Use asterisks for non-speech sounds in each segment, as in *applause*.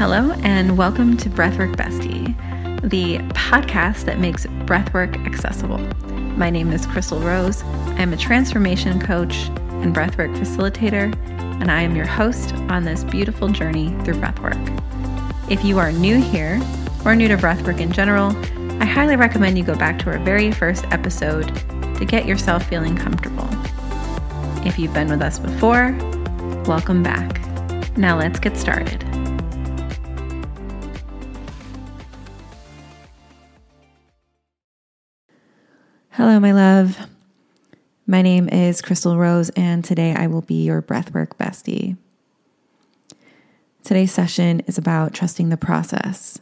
Hello, and welcome to Breathwork Bestie, the podcast that makes breathwork accessible. My name is Chrystal Rose. I'm a transformation coach and breathwork facilitator, and I am your host on this beautiful journey through breathwork. If you are new here or new to breathwork in general, I highly recommend you go back to our very first episode to get yourself feeling comfortable. If you've been with us before, welcome back. Now let's get started. Hello, my love. My name is Chrystal Rose, and today I will be your breathwork bestie. Today's session is about trusting the process,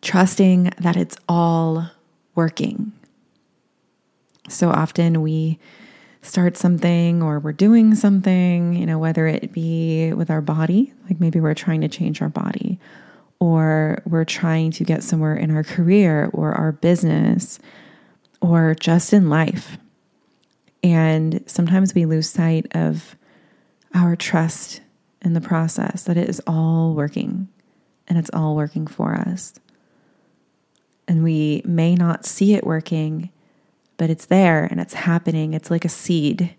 trusting that it's all working. So often we start something or we're doing something, you know, whether it be with our body, like maybe we're trying to change our body, or we're trying to get somewhere in our career or our business or just in life. And sometimes we lose sight of our trust in the process that it is all working and it's all working for us. And we may not see it working, but it's there and it's happening. It's like a seed.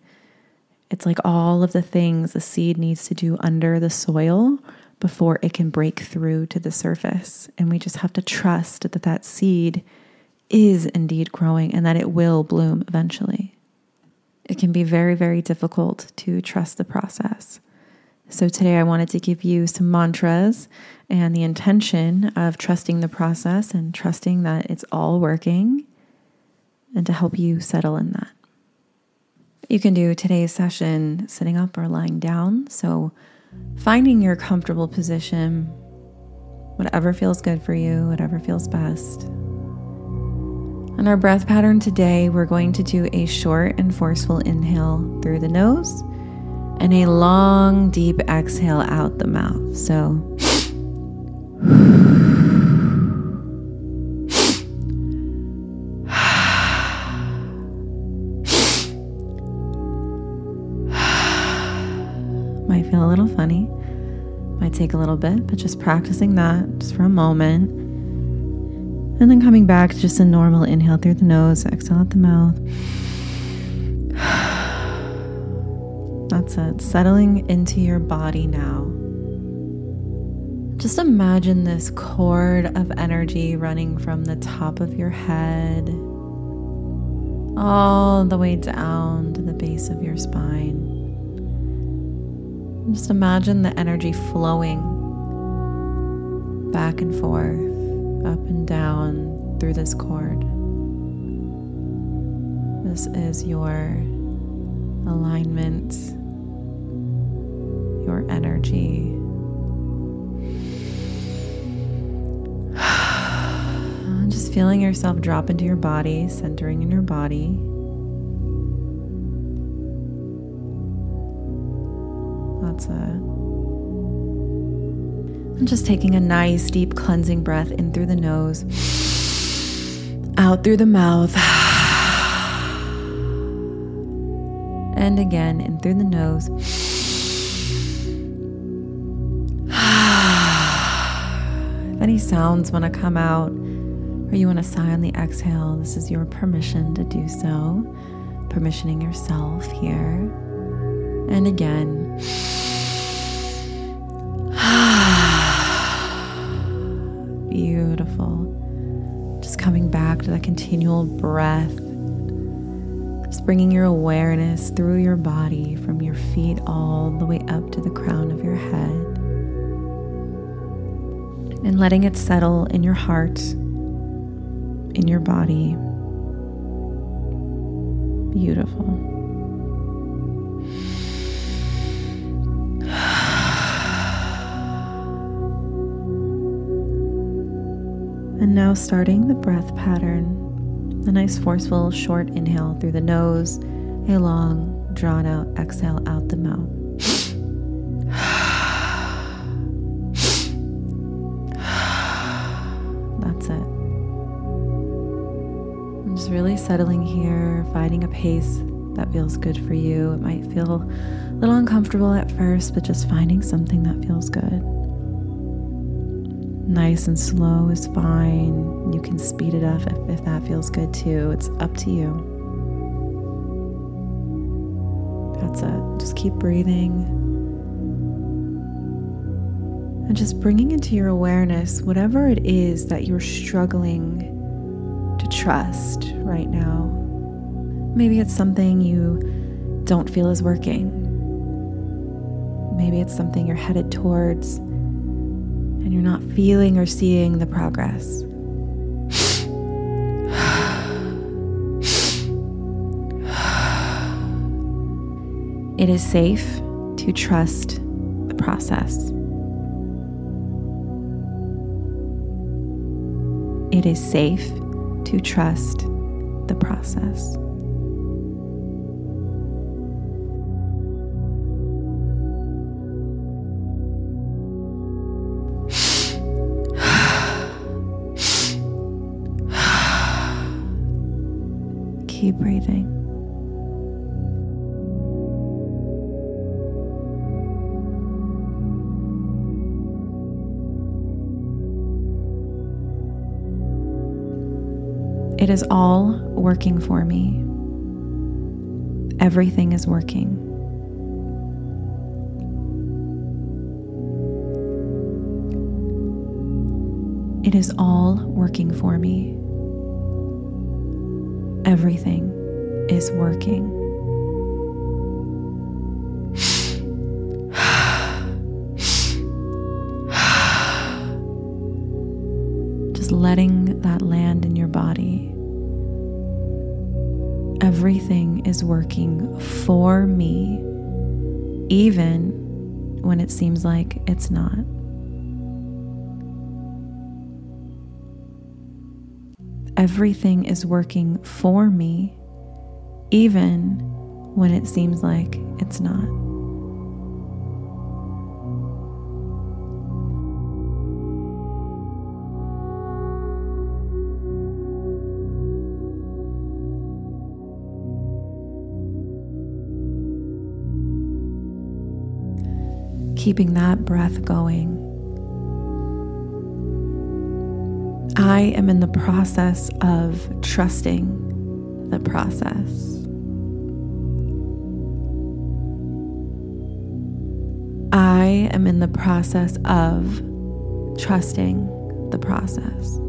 It's like all of the things the seed needs to do under the soil before it can break through to the surface. And we just have to trust that that seed is indeed growing and that it will bloom eventually. It can be very, very difficult to trust the process. So, today I wanted to give you some mantras and the intention of trusting the process and trusting that it's all working and to help you settle in that. You can do today's session sitting up or lying down. So, finding your comfortable position, whatever feels good for you, whatever feels best. On our breath pattern today, we're going to do a short and forceful inhale through the nose and a long, deep exhale out the mouth. So, *sighs* might feel a little funny, might take a little bit, but just practicing that just for a moment. And then coming back just a normal inhale through the nose, exhale out the mouth. *sighs* That's it. Settling into your body now. Just imagine this cord of energy running from the top of your head all the way down to the base of your spine. Just imagine the energy flowing back and forth up and down through this cord. This is your alignment, your energy. *sighs* Just feeling yourself drop into your body, centering in your body. That's it. And just taking a nice deep cleansing breath in through the nose, out through the mouth, and again in through the nose. if any sounds want to come out or you want to sigh on the exhale, this is your permission to do so. Permissioning yourself here. And again. Beautiful. Just coming back to that continual breath. Just bringing your awareness through your body from your feet all the way up to the crown of your head. And letting it settle in your heart, in your body. Beautiful. Now starting the breath pattern. A nice forceful short inhale through the nose, a long drawn out exhale out the mouth. That's it. I'm just really settling here, finding a pace that feels good for you. It might feel a little uncomfortable at first, but just finding something that feels good. Nice and slow is fine. You can speed it up if, if that feels good too. It's up to you. That's it. Just keep breathing. And just bringing into your awareness whatever it is that you're struggling to trust right now. Maybe it's something you don't feel is working. Maybe it's something you're headed towards and you're not feeling or seeing the progress. It is safe to trust the process. It is safe to trust the process. Keep breathing. It is all working for me. Everything is working. It is all working for me. Everything is working. Just letting that land in your body. Everything is working for me, even when it seems like it's not. Everything is working for me, even when it seems like it's not. Keeping that breath going. I am in the process of trusting the process. I am in the process of trusting the process.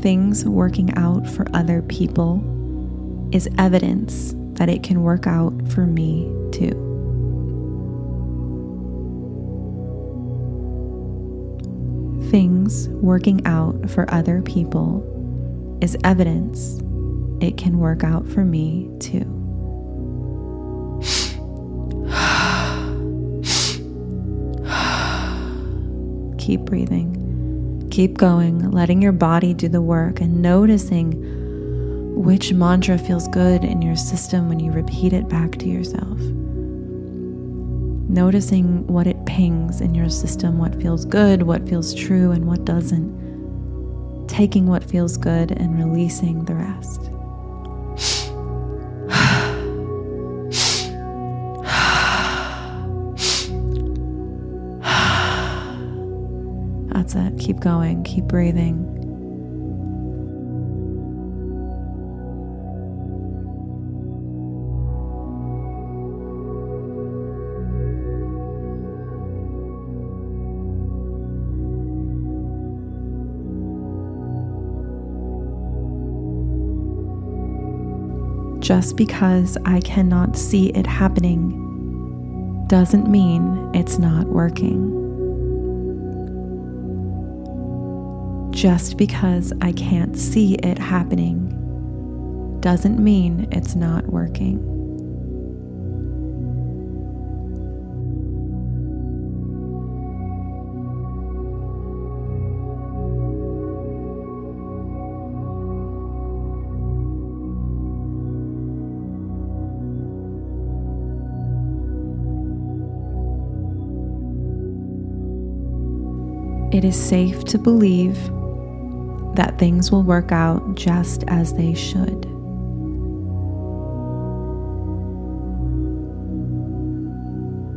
Things working out for other people is evidence that it can work out for me too. Things working out for other people is evidence it can work out for me too. *sighs* *sighs* *sighs* Keep breathing. Keep going, letting your body do the work and noticing which mantra feels good in your system when you repeat it back to yourself. Noticing what it pings in your system, what feels good, what feels true, and what doesn't. Taking what feels good and releasing the rest. Keep going. Keep breathing. Just because I cannot see it happening doesn't mean it's not working. Just because I can't see it happening doesn't mean it's not working. It is safe to believe that things will work out just as they should.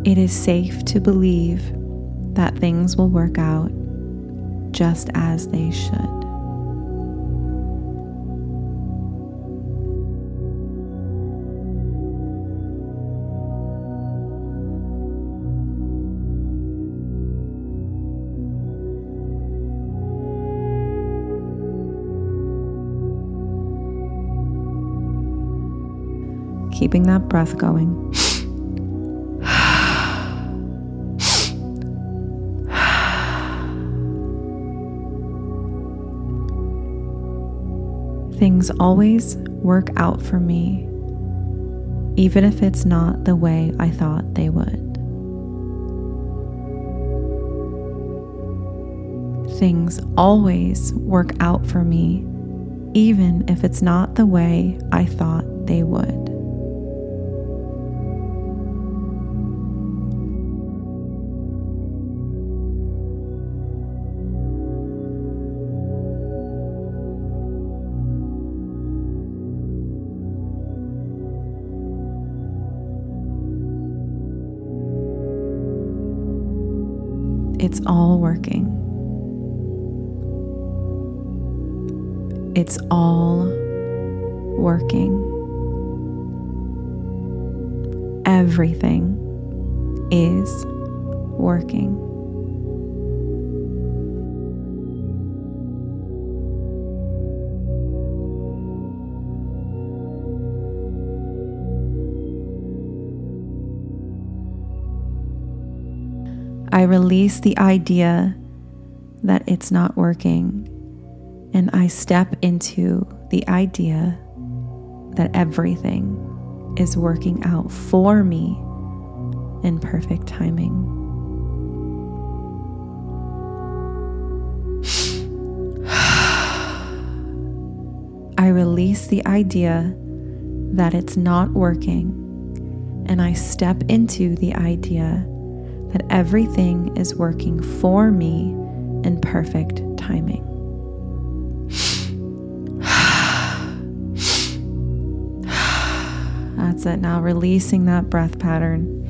It is safe to believe that things will work out just as they should. Keeping that breath going. Things always work out for me, even if it's not the way I thought they would. Things always work out for me, even if it's not the way I thought they would. It's all working. It's all working. Everything is working. I release the idea that it's not working and I step into the idea that everything is working out for me in perfect timing. *sighs* I release the idea that it's not working and I step into the idea that everything is working for me in perfect timing. *sighs* That's it. Now releasing that breath pattern.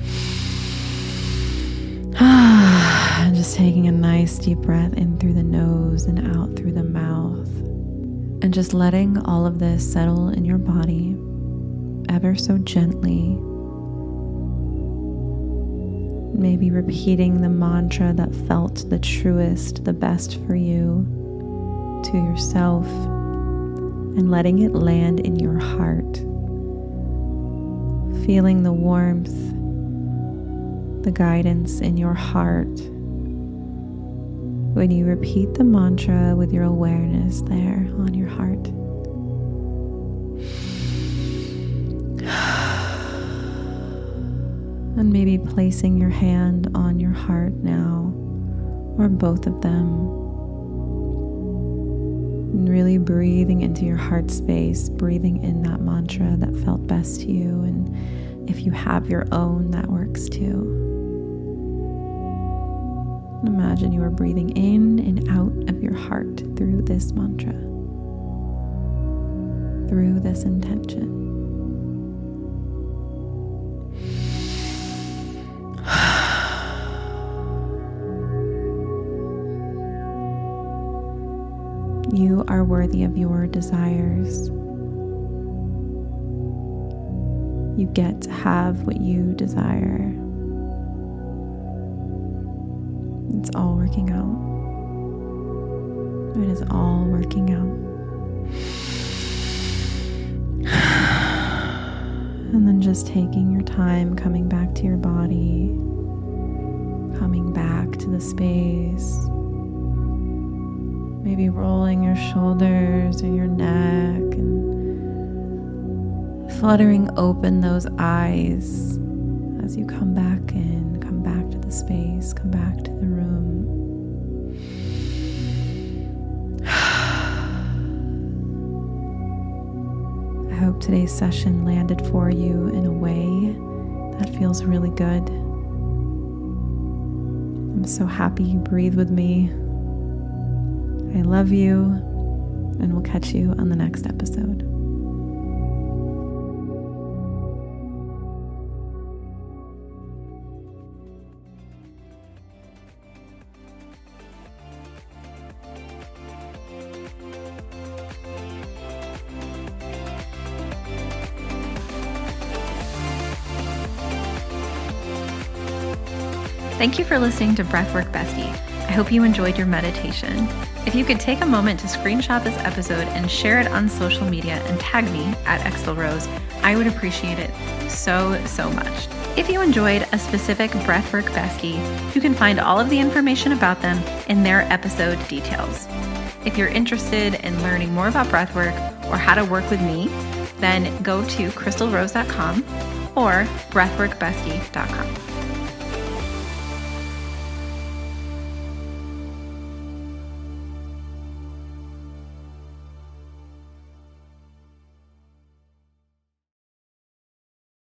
*sighs* and just taking a nice deep breath in through the nose and out through the mouth. And just letting all of this settle in your body ever so gently maybe repeating the mantra that felt the truest, the best for you to yourself, and letting it land in your heart. Feeling the warmth, the guidance in your heart when you repeat the mantra with your awareness there on your heart. And maybe placing your hand on your heart now, or both of them. And really breathing into your heart space, breathing in that mantra that felt best to you. And if you have your own, that works too. Imagine you are breathing in and out of your heart through this mantra, through this intention. You are worthy of your desires. You get to have what you desire. It's all working out. It is all working out. *sighs* And then just taking your time, coming back to your body, coming back to the space maybe rolling your shoulders or your neck and fluttering open those eyes as you come back in, come back to the space, come back to the room. *sighs* I hope today's session landed for you in a way that feels really good. I'm so happy you breathe with me I love you, and we'll catch you on the next episode. Thank you for listening to Breathwork Bestie. I hope you enjoyed your meditation. If you could take a moment to screenshot this episode and share it on social media and tag me at Exel Rose, I would appreciate it so, so much. If you enjoyed a specific Breathwork Bestie, you can find all of the information about them in their episode details. If you're interested in learning more about breathwork or how to work with me, then go to chrystalrose.com or breathworkbestie.com.